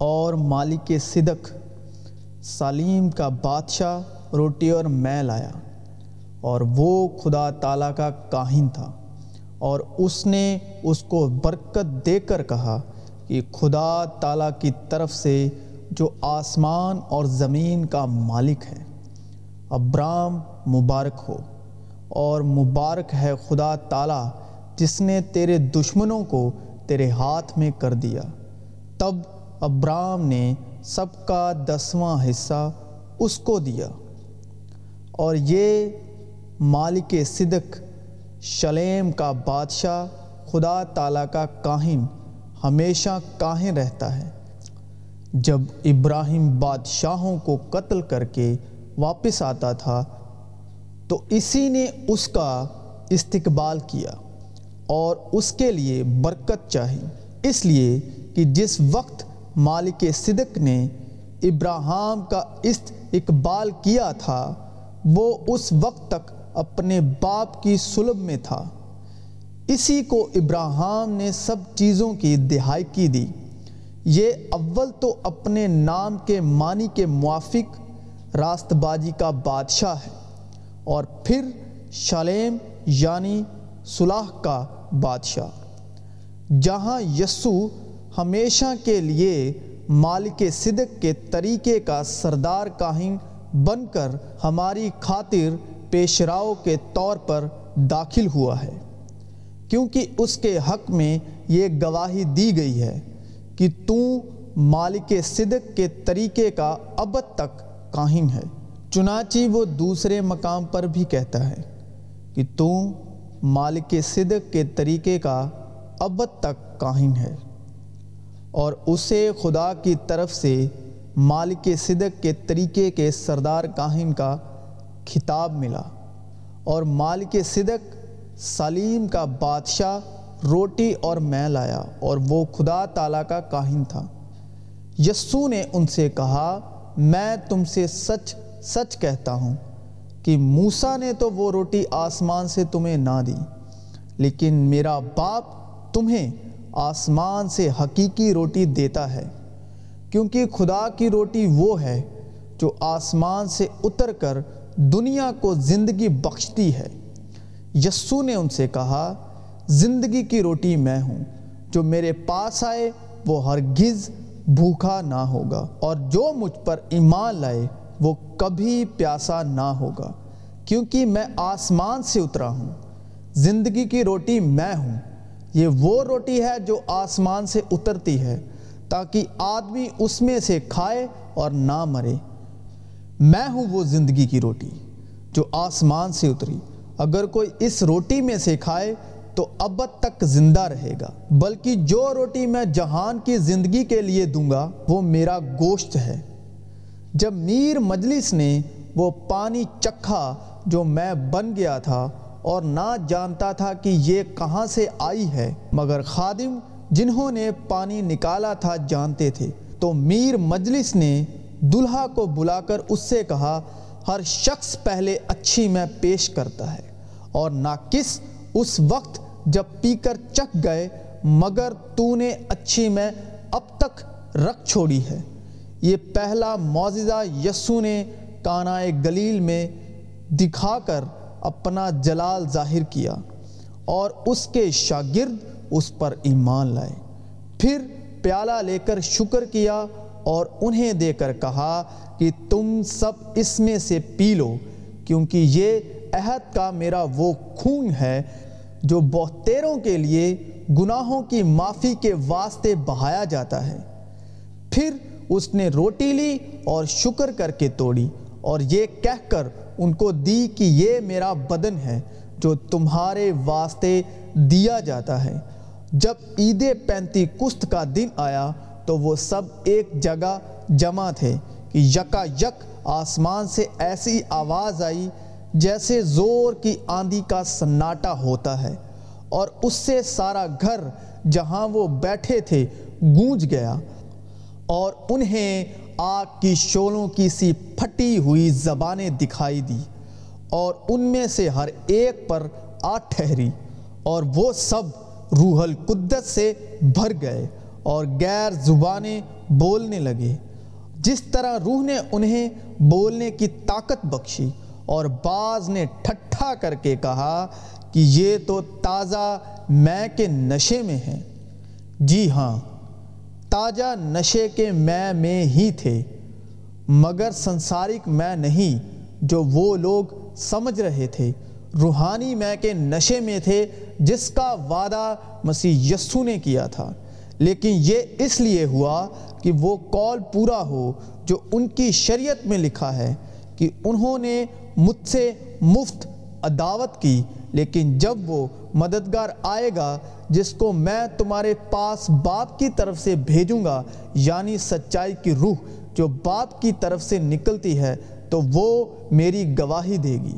اور مالک صدق سلیم کا بادشاہ روٹی اور میں لایا اور وہ خدا تعالیٰ کا کاہن تھا اور اس نے اس کو برکت دے کر کہا کہ خدا تعالیٰ کی طرف سے جو آسمان اور زمین کا مالک ہے، ابرام مبارک ہو اور مبارک ہے خدا تعالیٰ جس نے تیرے دشمنوں کو تیرے ہاتھ میں کر دیا۔ تب ابرام نے سب کا دسواں حصہ اس کو دیا۔ اور یہ مالک صدق شلیم کا بادشاہ خدا تعالیٰ کا کاہن ہمیشہ کاہن رہتا ہے۔ جب ابراہیم بادشاہوں کو قتل کر کے واپس آتا تھا، تو اسی نے اس کا استقبال کیا اور اس کے لیے برکت چاہی۔ اس لیے کہ جس وقت مالک صدق نے ابراہم کا استقبال کیا تھا، وہ اس وقت تک اپنے باپ کی سلب میں تھا۔ اسی کو ابراہم نے سب چیزوں کی دہائی دی۔ یہ اول تو اپنے نام کے معنی کے موافق راست بازی کا بادشاہ ہے، اور پھر شالیم یعنی صلاح کا بادشاہ۔ جہاں یسو ہمیشہ کے لیے مالک صدق کے طریقے کا سردار کاہن بن کر ہماری خاطر پیشراؤ کے طور پر داخل ہوا ہے۔ کیونکہ اس کے حق میں یہ گواہی دی گئی ہے کہ تو مالک صدق کے طریقے کا ابد تک کاہن ہے۔ چنانچہ وہ دوسرے مقام پر بھی کہتا ہے کہ تو مالک صدق کے طریقے کا ابد تک کاہن ہے۔ اور اسے خدا کی طرف سے مالک صدق کے طریقے کے سردار کاہن کا خطاب ملا اور مالک صدق سلیم کا بادشاہ روٹی اور میں لایا اور وہ خدا تعالیٰ کا کاہن تھا۔ یسو نے ان سے کہا، میں تم سے سچ سچ کہتا ہوں کہ موسا نے تو وہ روٹی آسمان سے تمہیں نہ دی، لیکن میرا باپ تمہیں آسمان سے حقیقی روٹی دیتا ہے، کیونکہ خدا کی روٹی وہ ہے جو آسمان سے اتر کر دنیا کو زندگی بخشتی ہے۔ یسو نے ان سے کہا، زندگی کی روٹی میں ہوں، جو میرے پاس آئے وہ ہرگز بھوکا نہ ہوگا، اور جو مجھ پر ایمان لائے وہ کبھی پیاسا نہ ہوگا، کیونکہ میں آسمان سے اترا ہوں۔ زندگی کی روٹی میں ہوں یہ وہ روٹی ہے جو آسمان سے اترتی ہے تاکہ آدمی اس میں سے کھائے اور نہ مرے۔ میں ہوں وہ زندگی کی روٹی جو آسمان سے اتری۔ اگر کوئی اس روٹی میں سے کھائے تو ابد تک زندہ رہے گا۔ بلکہ جو روٹی میں جہان کی زندگی کے لیے دوں گا، وہ میرا گوشت ہے۔ جب میر مجلس نے وہ پانی چکھا جو میں بن گیا تھا اور نہ جانتا تھا کہ یہ کہاں سے آئی ہے، مگر خادم جنہوں نے پانی نکالا تھا جانتے تھے۔ تو میر مجلس نے دلہا کو بلا کر اس سے کہا، ہر شخص پہلے اچھی میں پیش کرتا ہے، اور ناقص اس وقت جب پی کر چک گئے، مگر تو نے اچھی میں اب تک رکھ چھوڑی ہے۔ یہ پہلا معززہ یسو نے کانائے گلیل میں دکھا کر اپنا جلال ظاہر کیا اور اس کے شاگرد اس پر ایمان لائے۔ پھر پیالہ لے کر شکر کیا اور انہیں دے کر کہا کہ تم سب اس میں سے پی لو، کیونکہ یہ عہد کا میرا وہ خون ہے جو بہتیروں کے لیے گناہوں کی معافی کے واسطے بہایا جاتا ہے۔ پھر اس نے روٹی لی اور شکر کر کے توڑی اور یہ کہہ کر ان کو دی کہ یہ میرا بدن ہے جو تمہارے واسطے دیا جاتا ہے۔ جب عید پینتی کست کا دن آیا تو وہ سب ایک جگہ جمع تھے کہ یکا یک آسمان سے ایسی آواز آئی جیسے زور کی آندھی کا سناٹا ہوتا ہے اور اس سے سارا گھر جہاں وہ بیٹھے تھے گونج گیا۔ اور انہیں آگ کی شولوں کی سی پھٹی ہوئی زبانیں دکھائی دی اور ان میں سے ہر ایک پر آ ٹھہری اور وہ سب روح القدس سے بھر گئے اور غیر زبانیں بولنے لگے۔ جس طرح روح نے انہیں بولنے کی طاقت بخشی اور بعض نے ٹھٹھا کر کے کہا کہ یہ تو تازہ میں کے نشے میں ہیں۔ جی ہاں تازہ نشے کے میں میں ہی تھے، مگر سنسارک میں نہیں جو وہ لوگ سمجھ رہے تھے۔ روحانی میں کے نشے میں تھے جس کا وعدہ مسیح یسو نے کیا تھا۔ لیکن یہ اس لیے ہوا کہ وہ قول پورا ہو جو ان کی شریعت میں لکھا ہے کہ انہوں نے مجھ سے مفت عداوت کی لیکن جب وہ مددگار آئے گا، جس کو میں تمہارے پاس باپ کی طرف سے بھیجوں گا یعنی سچائی کی روح جو باپ کی طرف سے نکلتی ہے، تو وہ میری گواہی دے گی۔